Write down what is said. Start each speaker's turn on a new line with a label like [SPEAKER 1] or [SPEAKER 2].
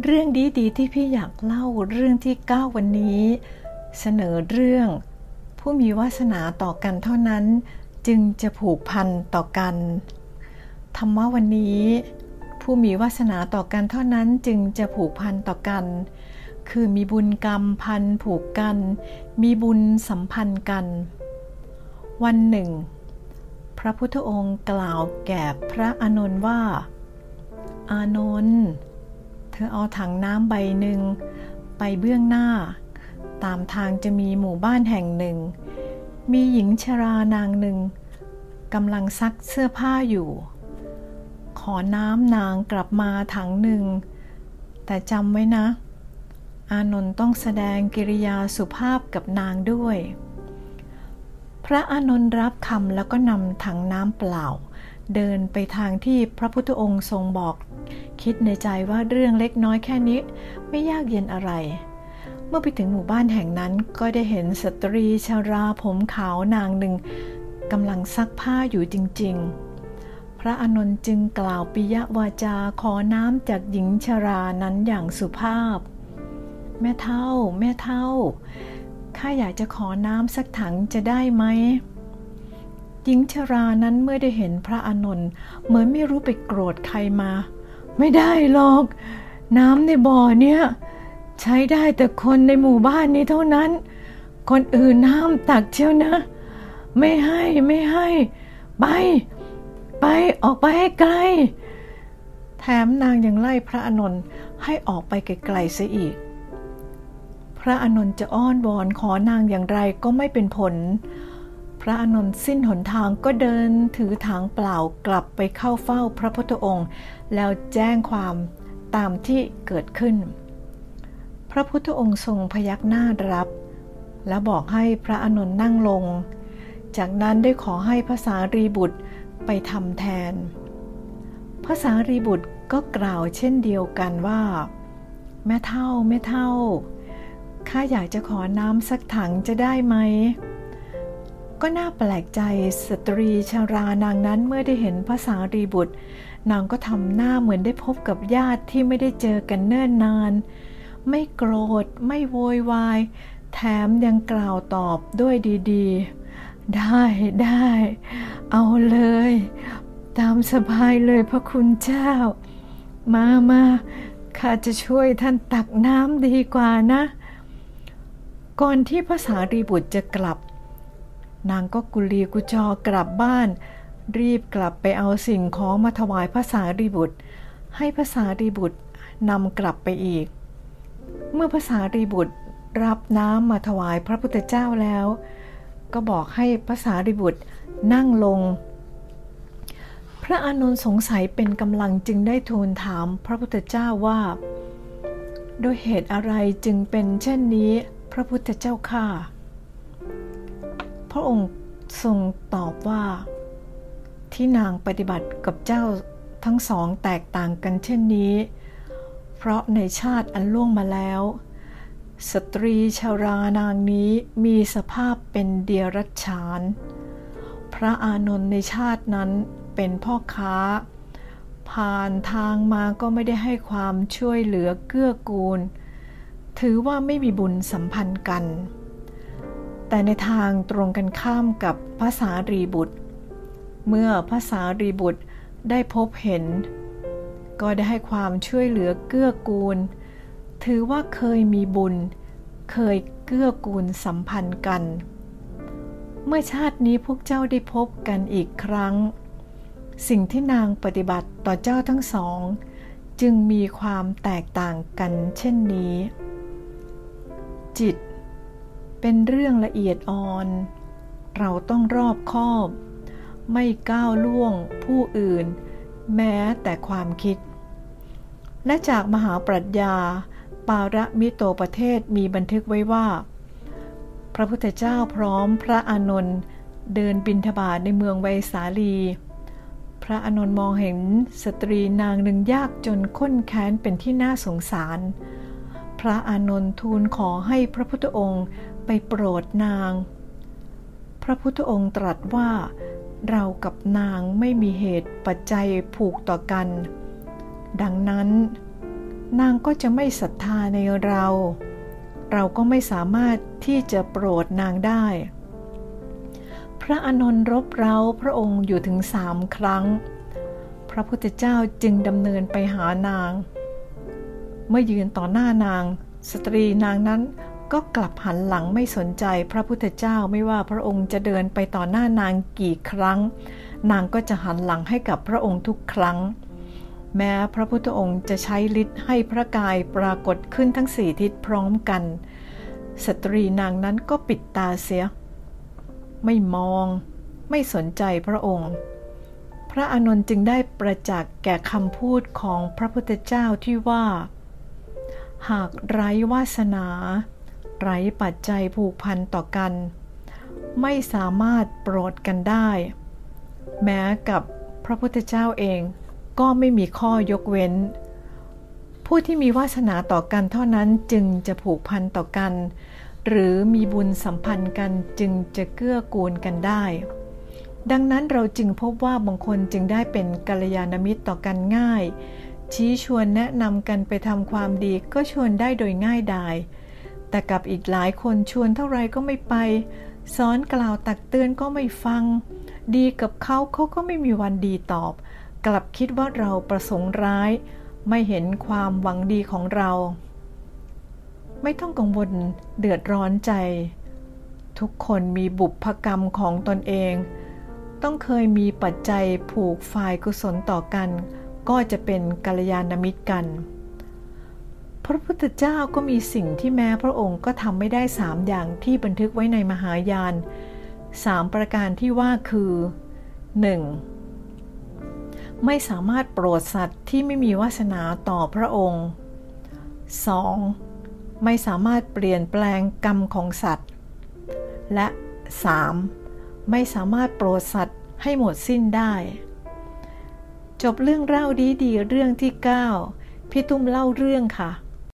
[SPEAKER 1] เรื่องดีดีที่พี่อยากเล่าเรื่องที่เก้าวันนี้ เสนอเรื่อง ผู้มีวาสนาต่อกันเท่านั้น จึงจะผูกพันต่อกัน ธรรมะวันนี้ ผู้มีวาสนาต่อกันเท่านั้นจึงจะผูกพันต่อกัน คือมีบุญกรรมพันผูกกัน มีบุญสัมพันธ์กัน วันหนึ่ง พระพุทธองค์กล่าวแก่พระอานนท์ว่า อานนท์ เธอเอาถังน้ำใบหนึ่งไปเบื้องหน้า ตามทางจะมีหมู่บ้านแห่งหนึ่ง มีหญิงชรานางหนึ่งกำลังซักเสื้อผ้าอยู่ ขอน้ำนางกลับมาถังหนึ่ง แต่จำไว้นะ อานนท์ต้องแสดงกิริยาสุภาพกับนางด้วย พระอานนท์รับคำแล้วก็นำถังน้ำเปล่า เดินไปทางที่พระพุทธองค์ทรงบอก คิดในใจว่าเรื่องเล็กน้อยแค่นี้ ไม่ยากเย็นอะไร เมื่อไปถึงหมู่บ้านแห่งนั้นก็ได้เห็นสตรีชาราผมขาวนางหนึ่งกำลังซักผ้าอยู่จริง ๆ พระอนนท์จึงกล่าวปิยวาจาขอน้ำจากหญิงชารานั้นอย่างสุภาพ แม่เท่า แม่เท่าข้าอยากจะขอน้ำสักถังจะได้ไหมหญิงชรานั้นเมื่อได้เห็นพระอนนท์เหมือนไม่รู้ไปโกรธใครมา ไม่ได้หรอก น้ำในบ่อเนี่ยใช้ได้แต่คนในหมู่บ้านนี้เท่านั้น คนอื่นห้ามตักเชียวนะ ไม่ให้ไม่ให้ ไป ไปออกไปให้ไกล แถมนางยังไล่พระอนนท์ให้ออกไปไกลๆเสียอีก พระอนนท์จะอ้อนวอนขอนางอย่างไรก็ไม่เป็นผล พระอานนท์สิ้นหนทางก็เดินถือถังเปล่ากลับไปเข้าเฝ้าพระพุทธองค์ แล้วแจ้งความตามที่เกิดขึ้น พระพุทธองค์ทรงพยักหน้ารับ และบอกให้พระอานนท์นั่งลง จากนั้นได้ขอให้ภาษารีบุตรไปทำแทนภาษารีบุตรก็กล่าวเช่นเดียวกันว่า แม่เท่าแม่เท่าข้าอยากจะขอน้ำสักถังจะได้ไหม ก็น่าแปลกใจสตรีชารานางนั้นเมื่อได้เห็นภาษารีบุตร นางก็ทำหน้าเหมือนได้พบกับญาติที่ไม่ได้เจอกันเนิ่นนาน ไม่โกรธ ไม่โวยวาย แถมยังกล่าวตอบด้วยดีๆ ได้ได้ เอาเลย ตามสบายเลยพระคุณเจ้า มามาข้าจะช่วยท่านตักน้ำดีกว่านะ ก่อนที่ภาษารีบุตรจะกลับ นางก็กุลีกุจอกลับบ้าน รีบกลับไปเอาสิ่งของมาถวายภาษารีบุตร ให้ภาษารีบุตรนำกลับไปอีก เมื่อภาษารีบุตรรับน้ำมาถวายพระพุทธเจ้าแล้ว ก็บอกให้ภาษารีบุตรนั่งลง พระอานนท์สงสัยเป็นกำลังจึงได้ทูลถามพระพุทธเจ้าว่า โดยเหตุอะไรจึงเป็นเช่นนี้ พระพุทธเจ้าข้า พระองค์ทรงตอบว่า ที่นางปฏิบัติกับเจ้าทั้งสองแตกต่างกันเช่นนี้ เพราะในชาติอันล่วงมาแล้ว สตรีชารานางนี้มีสภาพเป็นเดียรัจฉาน พระอานนท์ในชาตินั้นเป็นพ่อค้า ผ่านทางมาก็ไม่ได้ให้ความช่วยเหลือเกื้อกูล ถือว่าไม่มีบุญสัมพันธ์กัน แต่ในทางตรงกันข้ามกับภาษารีบุตร เมื่อภาษารีบุตรได้พบเห็น ก็ได้ให้ความช่วยเหลือเกื้อกูล ถือว่าเคยมีบุญ เคยเกื้อกูลสัมพันธ์กัน เมื่อชาตินี้พวกเจ้าได้พบกันอีกครั้ง สิ่งที่นางปฏิบัติต่อเจ้าทั้งสอง จึงมีความแตกต่างกันเช่นนี้ จิต เป็นเรื่องละเอียดอ่อน เราต้องรอบคอบ ไม่ก้าวล่วงผู้อื่น แม้แต่ความคิด และจากมหาปรัชญา ปาระมิโตประเทศมีบันทึกไว้ว่า พระพุทธเจ้าพร้อมพระอานนท์เดินบินทบาทในเมืองไวสาลี พระอานนท์มองเห็นสตรีนางหนึ่งยากจนข้นแค้นเป็นที่น่าสงสาร พระอานนท์ทูลขอให้พระพุทธองค์ไปโปรดนาง พระพุทธองค์ตรัสว่า เรากับนางไม่มีเหตุปัจจัยผูกต่อกัน ดังนั้น นางก็จะไม่ศรัทธาในเรา เราก็ไม่สามารถที่จะโปรดนางได้ พระอนนท์รบเร้าพระองค์อยู่ถึงสามครั้ง พระพุทธเจ้าจึงดำเนินไปหานาง เมื่อยืนต่อหน้านาง สตรีนางนั้นก็กลับหันหลังไม่สนใจพระพุทธเจ้าไม่ว่าพระองค์จะเดินไปต่อหน้านางกี่ครั้ง นางก็จะหันหลังให้กับพระองค์ทุกครั้ง แม้พระพุทธองค์จะใช้ฤทธิ์ให้พระกายปรากฏขึ้นทั้งสี่ทิศพร้อมกัน สตรีนางนั้นก็ปิดตาเสีย ไม่มอง ไม่สนใจพระองค์ พระอานนท์จึงได้ประจักษ์แก่คำพูดของพระพุทธเจ้าที่ว่า หากไร้วาสนา ไร้ปัจจัยผูกพันต่อกัน ไม่สามารถโปรดกันได้ แม้กับพระพุทธเจ้าเองก็ไม่มีข้อยกเว้น ผู้ที่มีวาสนาต่อกันเท่านั้นจึงจะผูกพันต่อกัน หรือมีบุญสัมพันธ์กันจึงจะเกื้อกูลกันได้ ดังนั้นเราจึงพบว่าบางคนจึงได้เป็นกัลยาณมิตรต่อกันง่าย ชี้ชวนแนะนำกันไปทำความดีก็ชวนได้โดยง่ายดาย แต่กับอีกหลายคนชวนเท่าไรก็ไม่ไปสอนกล่าวตักเตือนก็ไม่ฟัง ดีกับเขาเขาก็ไม่มีวันดีตอบ กลับคิดว่าเราประสงค์ร้าย ไม่เห็นความหวังดีของเรา ไม่ต้องกังวลเดือดร้อนใจ ทุกคนมีบุพกรรมของตนเอง ต้องเคยมีปัจจัยผูกฝ่ายกุศลต่อกัน ก็จะเป็นกัลยาณมิตรกัน พระพุทธเจ้าก็มีสิ่งที่แม้พระองค์ก็ทำไม่ได้สามอย่างที่บันทึกไว้ในมหายานสามประการที่ว่าคือ 1. ไม่สามารถโปรดสัตว์ที่ไม่มีวาสนาต่อพระองค์ 2. ไม่สามารถเปลี่ยนแปลงกรรมของสัตว์ และ 3. ไม่สามารถโปรดสัตว์ให้หมดสิ้นได้ จบเรื่องเล่าดีๆเรื่องที่ 9 พี่ตุ้มเล่าเรื่องค่ะ